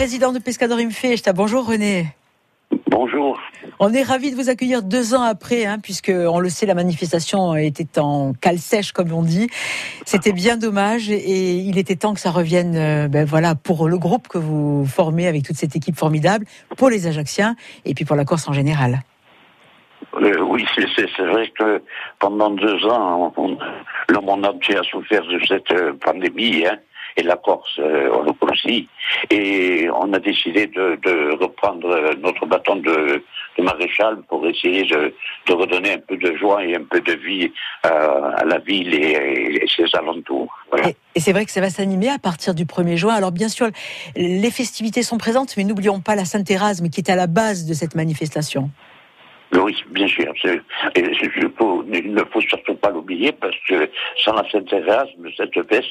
président de Pescadorim Festa. Bonjour René. Bonjour. On est ravis de vous accueillir deux ans après, hein, puisque on le sait, la manifestation était en cale sèche, comme on dit. C'était bien dommage et il était temps que ça revienne, euh, ben voilà, pour le groupe que vous formez avec toute cette équipe formidable, pour les Ajacciens et puis pour la Corse en général. Euh, oui, c'est vrai que pendant deux ans, le monde entier a souffert de cette euh, pandémie. Hein et la Corse, euh, on le aussi. Et on a décidé de, reprendre notre bâton de, maréchal pour essayer de, redonner un peu de joie et un peu de vie euh, à la ville et, ses alentours. Et, c'est vrai que ça va s'animer à partir du 1er juin. Alors bien sûr, les festivités sont présentes, mais n'oublions pas la Saint-Érasme qui est à la base de cette manifestation. Oui, bien sûr. il ne faut surtout pas l'oublier parce que sans la cette fête,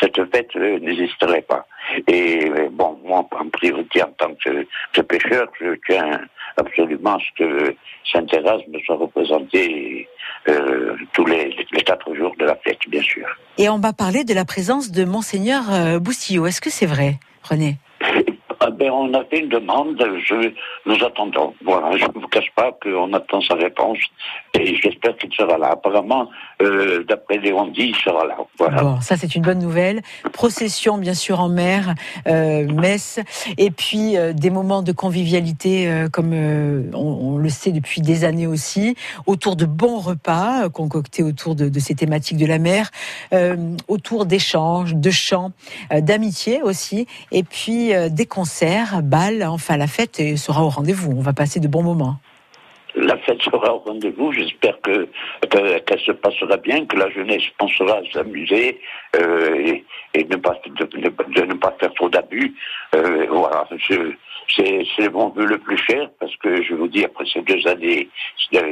cette fête euh, n'existerait pas. Et euh, bon, moi, en priorité, en tant que, pêcheur, je tiens absolument à ce que Saint-Thérèse me soit représentée euh, tous les, quatre jours de la fête, bien sûr. Et on va parler de la présence de Monseigneur Boussillot. Est-ce que c'est vrai, René? Ben, on a fait une demande, nous attendons. Voilà, je ne vous cache pas qu'on attend sa réponse et j'espère qu'il sera là. Apparemment, euh, d'après les dit, il sera là. Bon, ça c'est une bonne nouvelle. Procession, bien sûr, en mer, euh, messe, et puis euh, des moments de convivialité, comme on, le sait depuis des années aussi, autour de bons repas concoctés autour de, de, ces thématiques de la mer, autour d'échanges, de chants, d'amitié aussi, et puis des concerts concert, bal, enfin la fête sera au rendez-vous. On va passer de bons moments. La fête sera au rendez-vous. J'espère que qu'elle se passera bien, que la jeunesse pensera à s'amuser euh, et, de, ne pas faire trop d'abus. Euh, voilà, c'est mon vœu le plus cher parce que je vous dis après ces deux années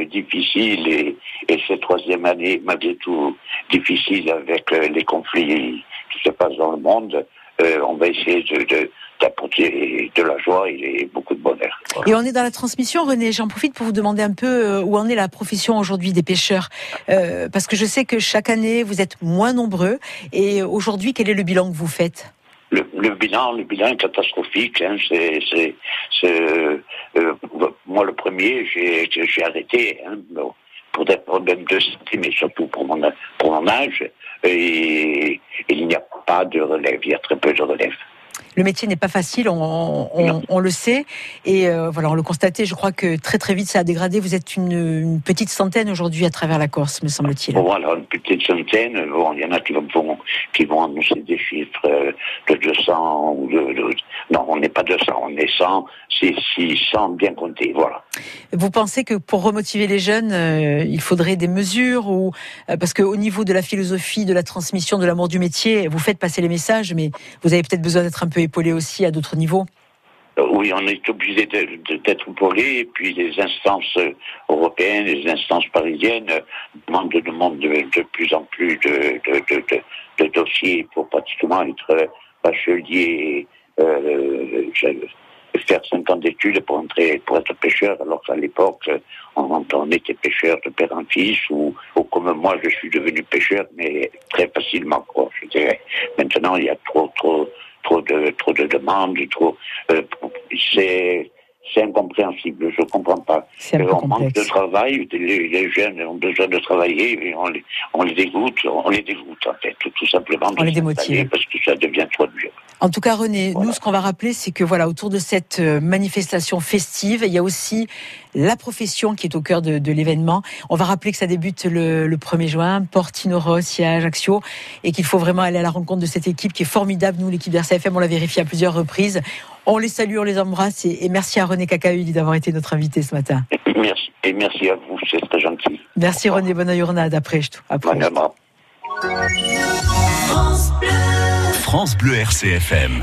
difficiles et, et cette troisième année malgré tout difficile avec euh, les conflits qui se passent dans le monde. on va essayer de, d'apporter de la joie et beaucoup de bonheur. Et on est dans la transmission, René. J'en profite pour vous demander un peu euh, où en est la profession aujourd'hui des pêcheurs, euh, parce que je sais que chaque année vous êtes moins nombreux. Et aujourd'hui, quel est le bilan que vous faites? Le, bilan, le bilan est catastrophique. Hein. c'est, euh, moi le premier, j'ai, arrêté hein, pour des problèmes de santé, mais surtout pour mon, pour mon âge. et il n'y a pas de relève, il y a très peu de relève le métier n'est pas facile, on, le sait. Et euh, voilà, on le constatait, je crois que très très vite ça a dégradé. Vous êtes une, petite centaine aujourd'hui à travers la Corse, me semble-t-il. Voilà, une petite centaine. Bon, il y en a qui vont, qui vont annoncer des chiffres euh, de 200 ou de, Non, on n'est pas 200, on est 100, c'est 600 bien compté, voilà. Vous pensez que pour remotiver les jeunes, euh, il faudrait des mesures ou parce qu'au niveau de la philosophie, de la transmission, de l'amour du métier, vous faites passer les messages, mais vous avez peut-être besoin d'être un peu épaulé aussi à d'autres niveaux euh, oui, on est obligé d'être épaulé, et puis les instances européennes, les instances parisiennes demandent, de, plus en plus de, dossiers pour pratiquement être bachelier, euh, faire cinq ans d'études pour entrer, pour être pêcheur, alors qu'à l'époque, on, était pêcheur de père en fils, ou, comme moi, je suis devenu pêcheur, mais très facilement, quoi, je dirais. Maintenant, il y a trop, trop, trop de, trop de demandes, trop. Euh, c'est c'est incompréhensible, je ne comprends pas. on manque de travail, les, jeunes ont besoin de travailler, et on les, on les dégoûte, on les dégoûte en fait, tout simplement. On les démotive. Parce que ça devient trop dur. En tout cas, René, nous, ce qu'on va rappeler, c'est que voilà, autour de cette euh, manifestation festive, il y a aussi la profession qui est au cœur de, l'événement. On va rappeler que ça débute le, 1er juin, Portino Rossi à Ajaccio, et qu'il faut vraiment aller à la rencontre de cette équipe qui est formidable. Nous, l'équipe d'RCFM, on l'a vérifié à plusieurs reprises. On les salue, on les embrasse, et, merci à René Cacauli d'avoir été notre invité ce matin. Merci, et merci à vous, c'est très gentil. Merci René, bonne journée, après. après. France Bleu. France Bleu RCFM.